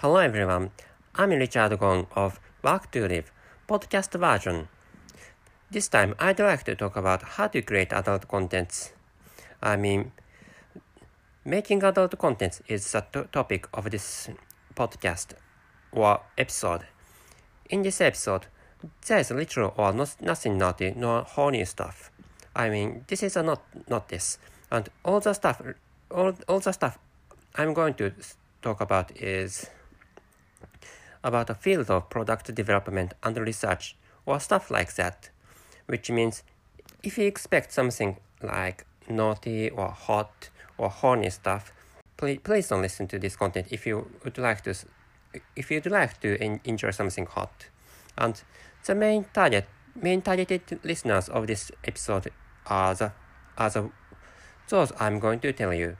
Hello everyone, I'm Richard Gong of Work to Live podcast version. This time I'd like to talk about how to create adult contents. I mean, making adult contents is the to- topic of this podcast or episode. In this episode, there is little or no, nothing naughty nor horny stuff. I mean, this is a not not this, and all the stuff, all all the stuff I'm going to talk about is about a field of product development and research or stuff like that, which means if you expect something like naughty or hot or horny stuff, please, please don't listen to this content if you would like to if you'd like to en- enjoy something hot. And the main target main targeted listeners of this episode are the are the those I'm going to tell you.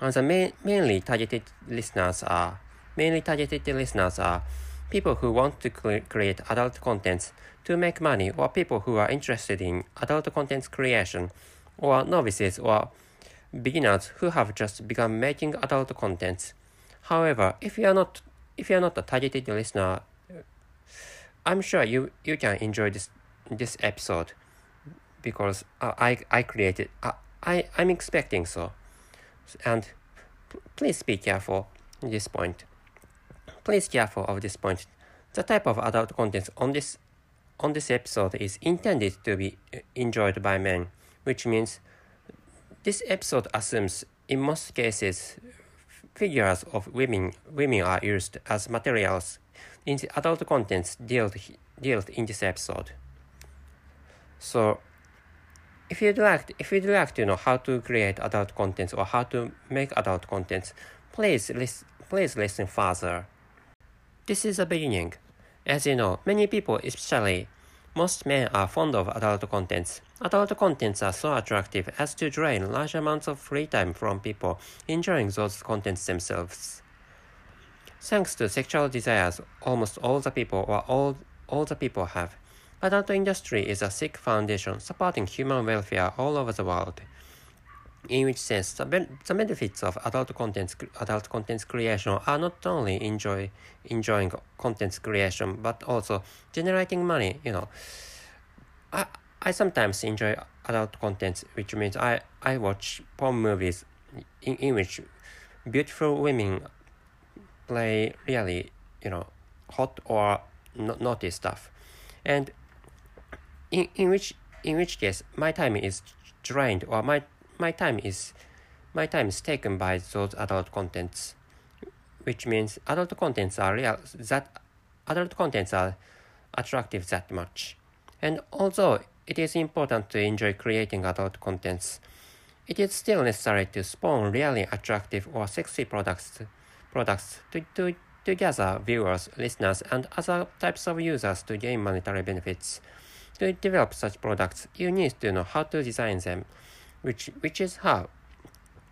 And the main, mainly targeted listeners are mainly targeted listeners are people who want to cre- create adult contents to make money or people who are interested in adult content creation or novices or beginners who have just begun making adult contents. However, if you are not if you are not a targeted listener, I'm sure you, you can enjoy this this episode because uh, I I created uh, I I'm expecting so, and please be careful at this point. Please careful of this point. The type of adult content on this on this episode is intended to be uh, enjoyed by men, which means this episode assumes in most cases figures of women women are used as materials in the adult contents dealt dealt in this episode. So if you'd like if you'd like to know how to create adult contents or how to make adult contents, please lis- please listen further. This is the beginning. As you know, many people, especially most men, are fond of adult contents. Adult contents are so attractive as to drain large amounts of free time from people enjoying those contents themselves. Thanks to sexual desires almost all the people or all, all the people have, adult industry is a sick foundation supporting human welfare all over the world. In which sense, the, ben- the benefits of adult contents adult contents creation are not only enjoy enjoying contents creation but also generating money. You know, I I sometimes enjoy adult contents, which means I I watch porn movies in, in which beautiful women play really you know hot or no- naughty stuff, and in, in which in which case my time is drained or my my time is my time is taken by those adult contents which means adult contents are real that adult contents are attractive that much. And although it is important to enjoy creating adult contents it is still necessary to spawn really attractive or sexy products products to, to, to gather viewers listeners and other types of users to gain monetary benefits. To develop such products you need to know how to design them which, which is how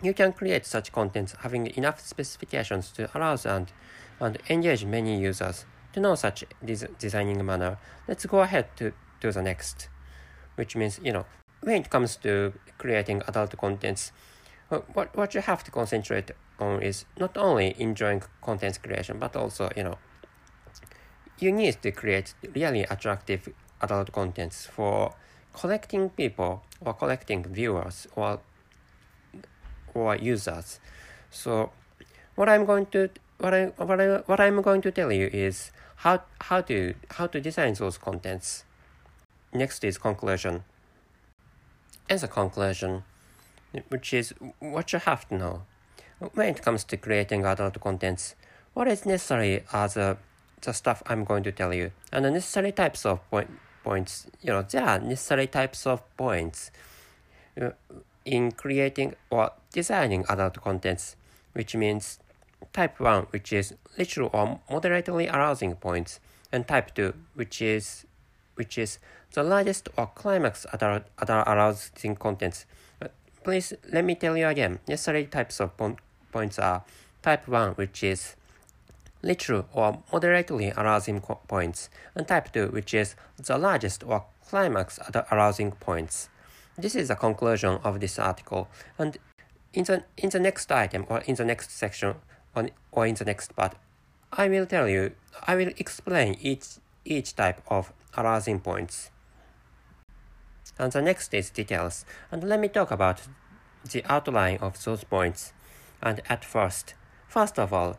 you can create such contents having enough specifications to allow and, and engage many users to know such des- designing manner. Let's go ahead to, to the next, which means, you know, when it comes to creating adult contents, uh, what, what you have to concentrate on is not only enjoying content creation, but also, you know, you need to create really attractive adult contents for collecting people or collecting viewers or or users. So what I'm going to what I what I what I'm going to tell you is how how to how to design those contents. Next is conclusion. As a conclusion, which is what you have to know. When it comes to creating adult contents, what is necessary are the, the stuff I'm going to tell you, and the necessary types of point, points. You know, there are necessary types of points uh, in creating or designing adult contents, which means type 1, which is literal or moderately arousing points, and type 2, which is which is the largest or climax adult, adult arousing contents. But please let me tell you again. Necessary types of po- points are type 1, which is literal or moderately arousing points, and type 2, which is the largest or climax arousing points. This is the conclusion of this article, and in the in the next item or in the next section or, or in the next part, I will tell you, I will explain each, each type of arousing points. And the next is details. And let me talk about the outline of those points. And at first, first of all,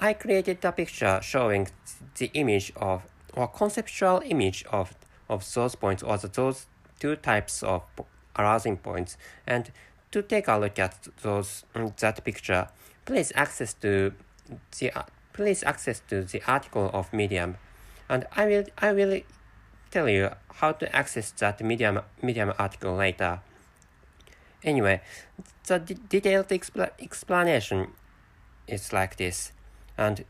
I created a picture showing the image of or conceptual image of, of those points or those two types of arousing points. And to take a look at those mm, that picture, please access to the uh, please access to the article of Medium, and I will I will tell you how to access that Medium Medium article later. Anyway, the detailed expl explanation is like this, and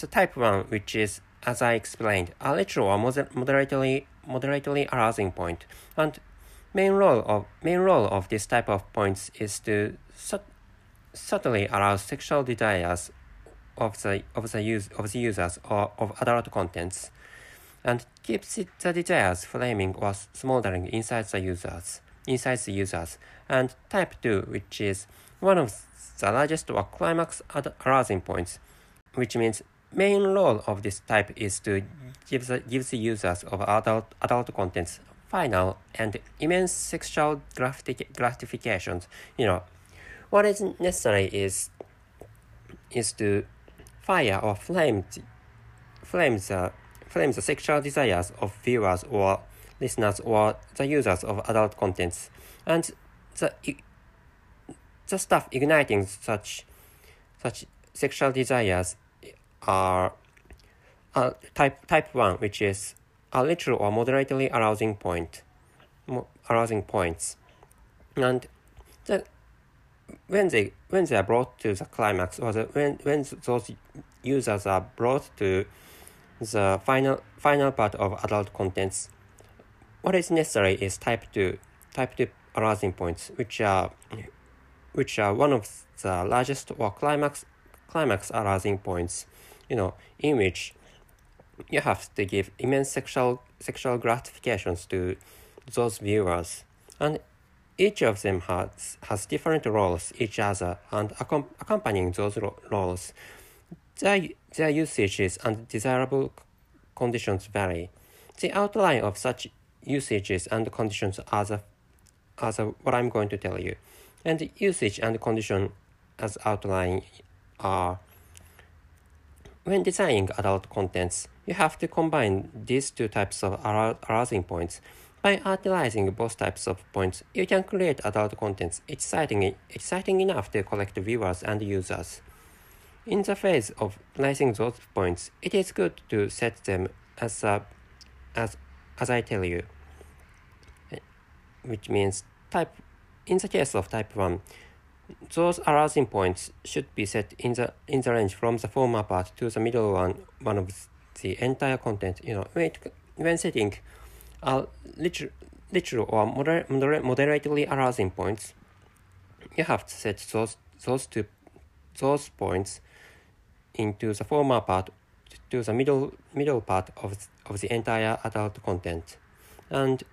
the type one, which is as I explained, a literal or moderately moderately arousing point. and main role of main role of this type of points is to subtly arouse sexual desires of the of the use of the users or of adult contents, and keeps it, the desires flaming or smoldering inside the users inside the users. And type two, which is one of the largest or climax arousing points, which means main role of this type is to give the, give the users of adult, adult contents final and immense sexual gratifications. You know, what is necessary is is to fire or flame flame the flame the sexual desires of viewers or listeners or the users of adult contents, and the the stuff igniting such such sexual desires are uh, type type one, which is a literal or moderately arousing point, arousing points, and the, when they when they are brought to the climax or the, when when those users are brought to the final final part of adult contents, what is necessary is type two type two arousing points, which are which are one of the largest or climax climax arousing points. You know, in which you have to give immense sexual sexual gratifications to those viewers, and each of them has has different roles each other, and accom- accompanying those ro- roles, their their usages and desirable conditions vary. The outline of such usages and conditions are the, are the, what I'm going to tell you, and usage and condition as outlined are when designing adult contents, you have to combine these two types of arousing points. By utilizing both types of points, you can create adult contents exciting, exciting enough to collect viewers and users. In the phase of placing those points, it is good to set them as a, as as I tell you, which means type. In the case of type one, those arousing points should be set in the in the range from the former part to the middle one one of the entire content. You know, when, when setting a literal, literal or moder, moder, moderately arousing points, you have to set those those two those points into the former part to the middle middle part of of the entire adult content, and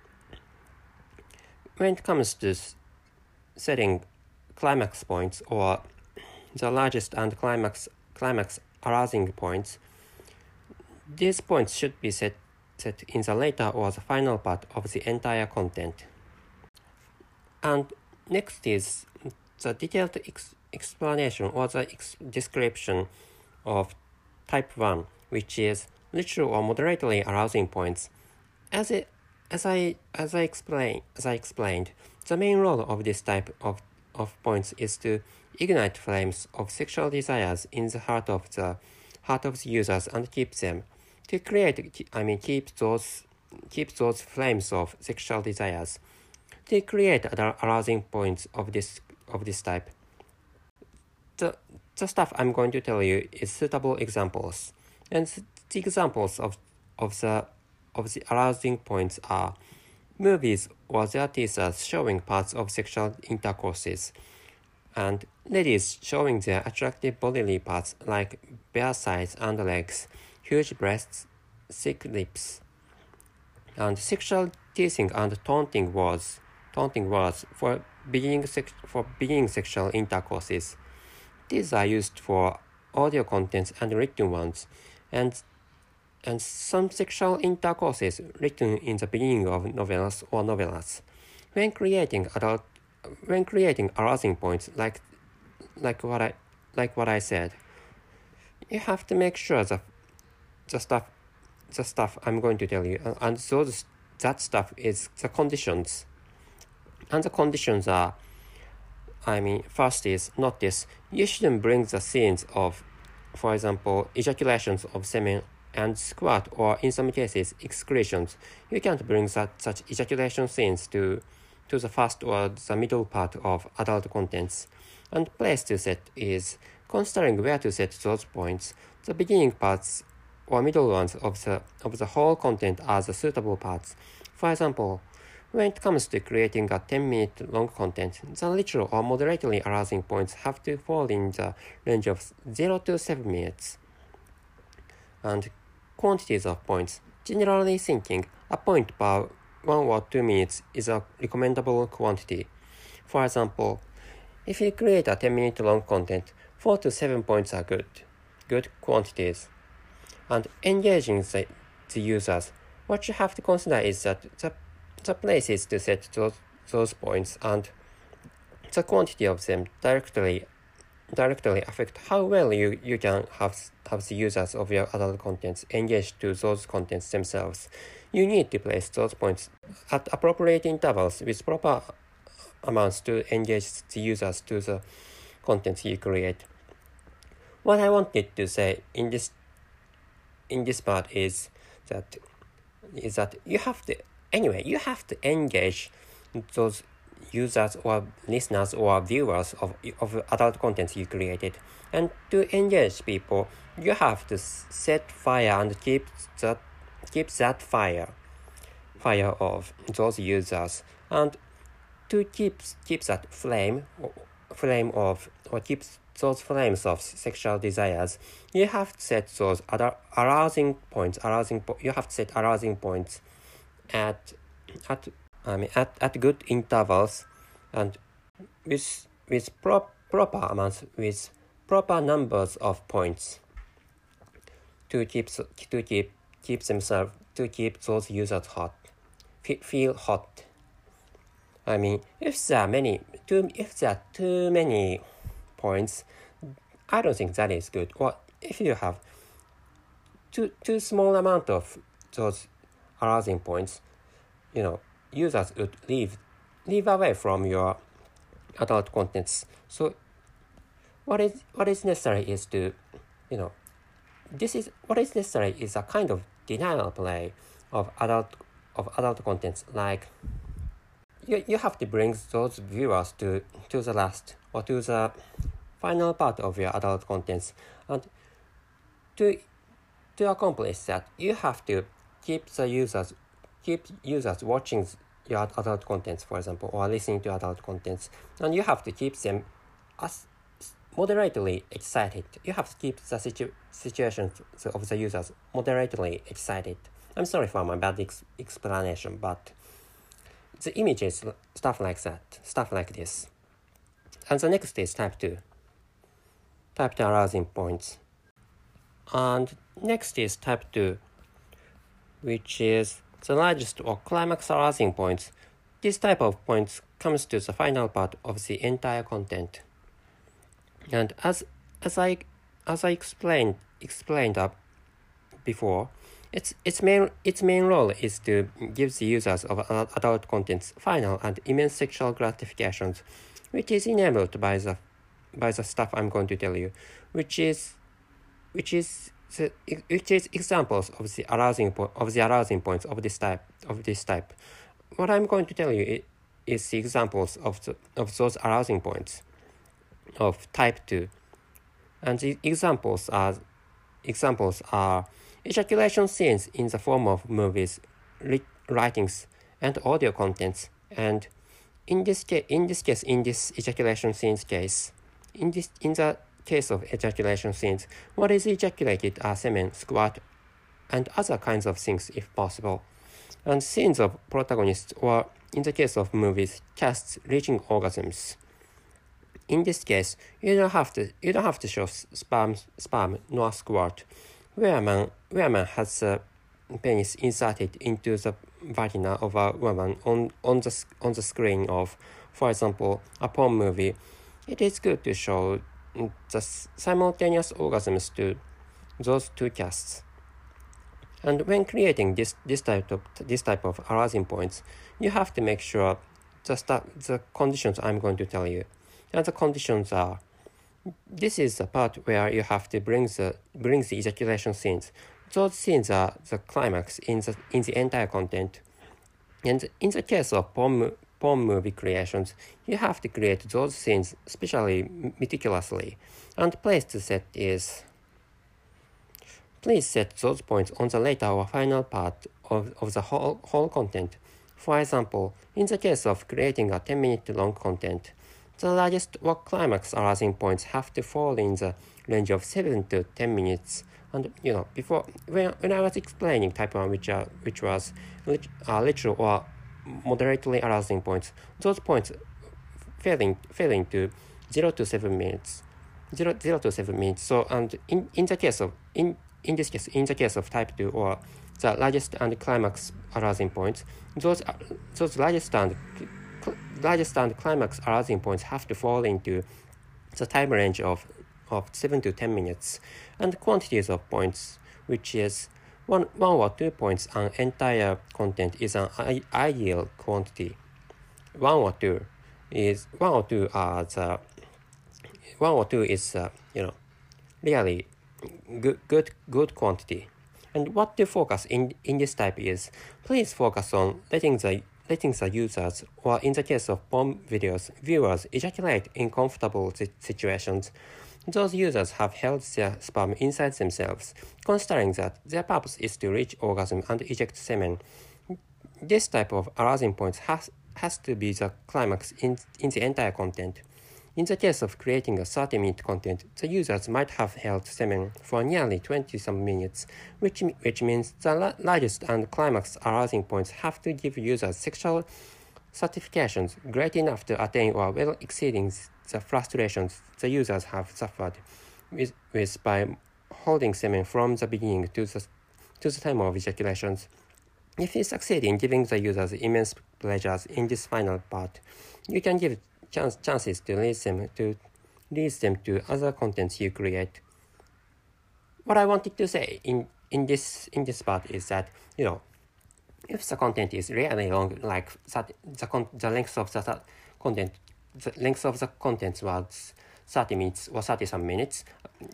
when it comes to setting climax points or the largest and climax climax arousing points. These points should be set, set in the later or the final part of the entire content. And next is the detailed ex explanation or the ex description of type 1, which is literal or moderately arousing points. As, it, as, I, as, I explain, as I explained, the main role of this type of of points is to ignite flames of sexual desires in the heart of the heart of the users and keep them. To create I mean keep those keep those flames of sexual desires. To create arousing points of this of this type. The the stuff I'm going to tell you is suitable examples, and the examples of of the of the arousing points are Movies or their teasers showing parts of sexual intercourses, and ladies showing their attractive bodily parts like bare sides and legs, huge breasts, thick lips, and sexual teasing and taunting words, taunting words for being for beginning sexual intercourses. These are used for audio contents and written ones, and and some sexual intercourses written in the beginning of novellas or novellas. When creating adult, when creating arousing points like like what I like what I said, you have to make sure that the stuff the stuff I'm going to tell you uh, and those that stuff is the conditions. And the conditions are I mean first is notice you shouldn't bring the scenes of for example ejaculations of semen and squirt or in some cases excretions. You can't bring that such ejaculation scenes to to the first or the middle part of adult contents. And place to set is considering where to set those points. The beginning parts or middle ones of the of the whole content are the suitable parts. For example, when it comes to creating a 10 minute long content, the literal or moderately arousing points have to fall in the range of 0 to 7 minutes. And quantities of points. Generally thinking, a point per 1 or 2 minutes is a recommendable quantity. For example, if you create a 10 minute long content, 4 to 7 points are good, good quantities. And engaging the, the users, what you have to consider is that the, the places to set those, those points and the quantity of them directly directly affect how well you, you can have, have the users of your adult contents engage to those contents themselves. You need to place those points at appropriate intervals with proper amounts to engage the users to the contents you create. What I wanted to say in this in this part is that is that you have to anyway you have to engage those users or listeners or viewers of, of adult contents you created. And to engage people, you have to set fire and keep that keep that fire fire of those users and to keep keep that flame flame of or keep those flames of sexual desires you have to set those other arousing points arousing you have to set arousing points at at I mean, at, at good intervals and with, with pro proper amounts, with proper numbers of points to keep, to keep, keep themselves, to keep those users hot, feel hot. I mean, if there are many, too, if there are too many points, I don't think that is good. Or if you have too, too small amount of those arousing points, you know, users would leave leave away from your adult contents. So what is what is necessary is to you know this is what is necessary is a kind of denial play of adult of adult contents like you, you have to bring those viewers to to the last or to the final part of your adult contents and to to accomplish that you have to keep the users keep users watching your adult contents, for example, or listening to adult contents, and you have to keep them as moderately excited. You have to keep the situ- situations of the users moderately excited. I'm sorry for my bad ex- explanation, but the images, stuff like that, stuff like this. And the next is type 2. Type 2 arousing points. And next is type 2, which is the largest or climax arousing points. This type of points comes to the final part of the entire content. And as as I as I explained explained up before, its its main its main role is to give the users of adult contents final and immense sexual gratifications, which is enabled by the by the stuff I'm going to tell you, which is which is the, which is examples of the arousing po- of the arousing points of this type of this type. What I'm going to tell you is the examples of the, of those arousing points of type two, and the examples are examples are ejaculation scenes in the form of movies, writings, and audio contents, and in this case, in this case, in this ejaculation scenes case, in this in the case of ejaculation scenes, what is ejaculated are semen, squirt, and other kinds of things if possible. And scenes of protagonists, or in the case of movies, casts reaching orgasms. in this case, you don't have to you don't have to show sperm sperm nor squirt. Where a man where a man has a penis inserted into the vagina of a woman on on the on the screen of, for example, a porn movie, it is good to show the simultaneous orgasms to those two casts. And when creating this, this, type of, this type of arousing points, you have to make sure the, the conditions I'm going to tell you. And the conditions are, this is the part where you have to bring the, bring the ejaculation scenes. Those scenes are the climax in the, in the entire content. And in the case of porn, porn movie creations, you have to create those scenes especially meticulously. And place to set is Please set those points on the later or final part of, of the whole, whole content. For example, in the case of creating a 10 minute long content, the largest or climax arousing points have to fall in the range of 7 to 10 minutes. And you know, before when, when I was explaining type 1, which, are, which was uh, literal or moderately arousing points, those points failing failing to 0 to 7 minutes. 0, 0 to 7 minutes. So, and in, in the case of in in this case, in the case of type 2 or the largest and climax arousing points, those, those largest and largest and climax arousing points have to fall into the time range of, of 7 to 10 minutes, and quantities of points, which is one, one or two points on entire content is an ideal quantity. One or two is one or two are the one or two is uh, you know really good, good, good quantity. And what to focus in, in this type is, please focus on letting the, letting the users, or in the case of porn videos, viewers ejaculate in comfortable situations. Those users have held their sperm inside themselves, considering that their purpose is to reach orgasm and eject semen. This type of arousing points has, has to be the climax in, in the entire content. In the case of creating a 30-minute content, the users might have held semen for nearly 20-some minutes, which, which means the largest and climax arousing points have to give users sexual certifications great enough to attain or well exceeding the frustrations the users have suffered with, with by holding semen from the beginning to the, to the time of ejaculations. If you succeed in giving the users immense pleasures in this final part, you can give chance, chances to lead them to lead them to other contents you create. What I wanted to say in, in this in this part is that you know if the content is really long, like the con the length of the content the length of the content was 30 minutes or 30 some minutes,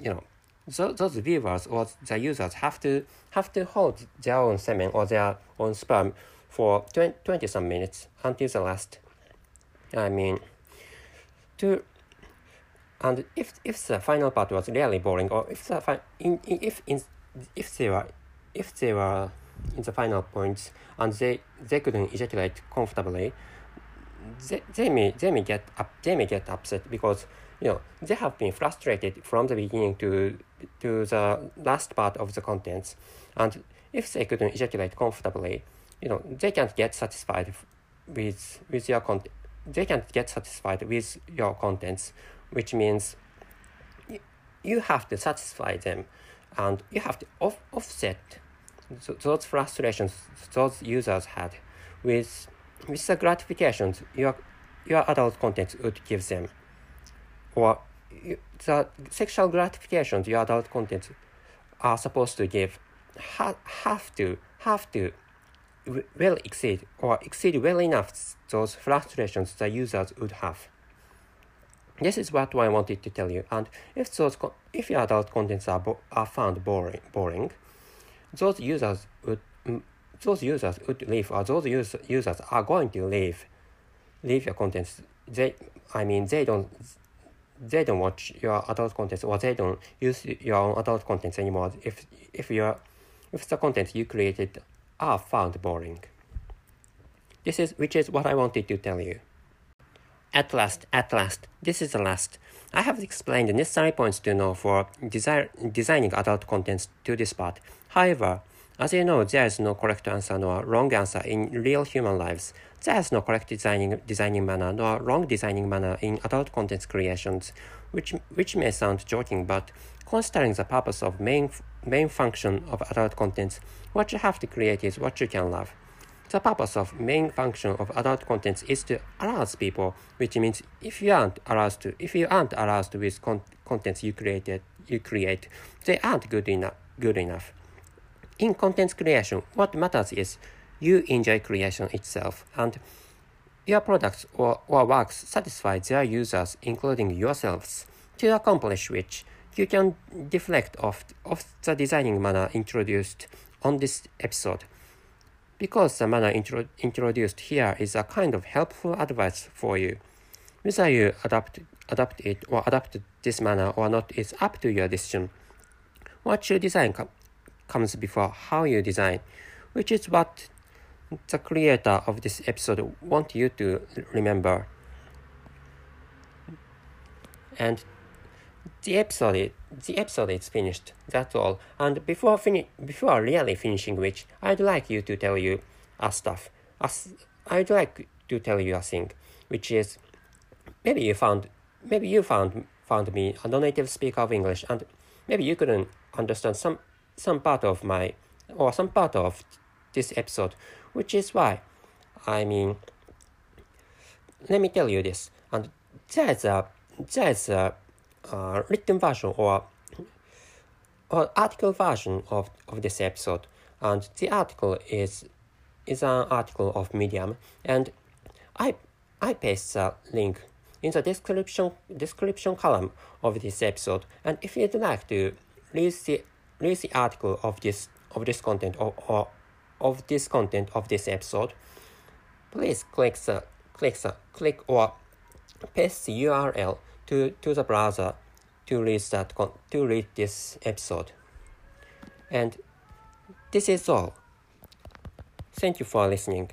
you know, those viewers or the users have to have to hold their own semen or their own sperm for 20, 20 some minutes until the last. I mean, to and if if the final part was really boring or if the fi- in, in, if in if they were if they were in the final points and they they couldn't ejaculate comfortably. They, they may they may get up they may get upset because you know they have been frustrated from the beginning to to the last part of the contents. And if they couldn't ejaculate comfortably you know they can't get satisfied with with your content they can't get satisfied with your contents, which means you have to satisfy them. And you have to off offset those frustrations those users had with, with the gratifications your, your adult content would give them. Or you, the sexual gratifications your adult content are supposed to give ha have to have to well exceed or exceed well enough those frustrations the users would have. This is what I wanted to tell you. And if those if your adult contents are, are found boring, boring, those users would mm, those users would leave or those use, users are going to leave leave your contents. They I mean they don't they don't watch your adult contents or they don't use your own adult contents anymore if if your if the content you created are found boring. This is which is what I wanted to tell you. At last, at last, this is the last. I have explained the necessary points to know for designing adult contents to this part. However, As you know, there is no correct answer nor wrong answer in real human lives. There is no correct designing, designing manner nor wrong designing manner in adult content creations, which, which may sound joking, but considering the purpose of main, main function of adult contents, what you have to create is what you can love. The purpose of main function of adult contents is to arouse people, which means if you aren't aroused, if you aren't aroused with con- contents you created, you create, they aren't good enough. Good enough. In content creation, what matters is you enjoy creation itself and your products or, or works satisfy their users, including yourselves. To accomplish which, you can deflect off, off the designing manner introduced on this episode. Because the manner intro, introduced here is a kind of helpful advice for you. Whether you adapt, adapt it or adapt this manner or not is up to your decision. What you design comes before how you design, which is what the creator of this episode want you to remember. And the episode the episode is finished. That's all. And before fini- before really finishing which, I'd like you to tell you a stuff. As I'd like to tell you a thing, which is maybe you found maybe you found found me a non-native speaker of English and maybe you couldn't understand some some part of my or some part of this episode, which is why I mean let me tell you this. And there's a there's a uh, written version or or article version of, of this episode. And the article is is an article of medium. And i i paste the link in the description description column of this episode. And if you'd like to read the read the article of this of this content or, or of this content of this episode please click the click the click or paste the url to, to the browser to read that to read this episode. And this is all. Thank you for listening.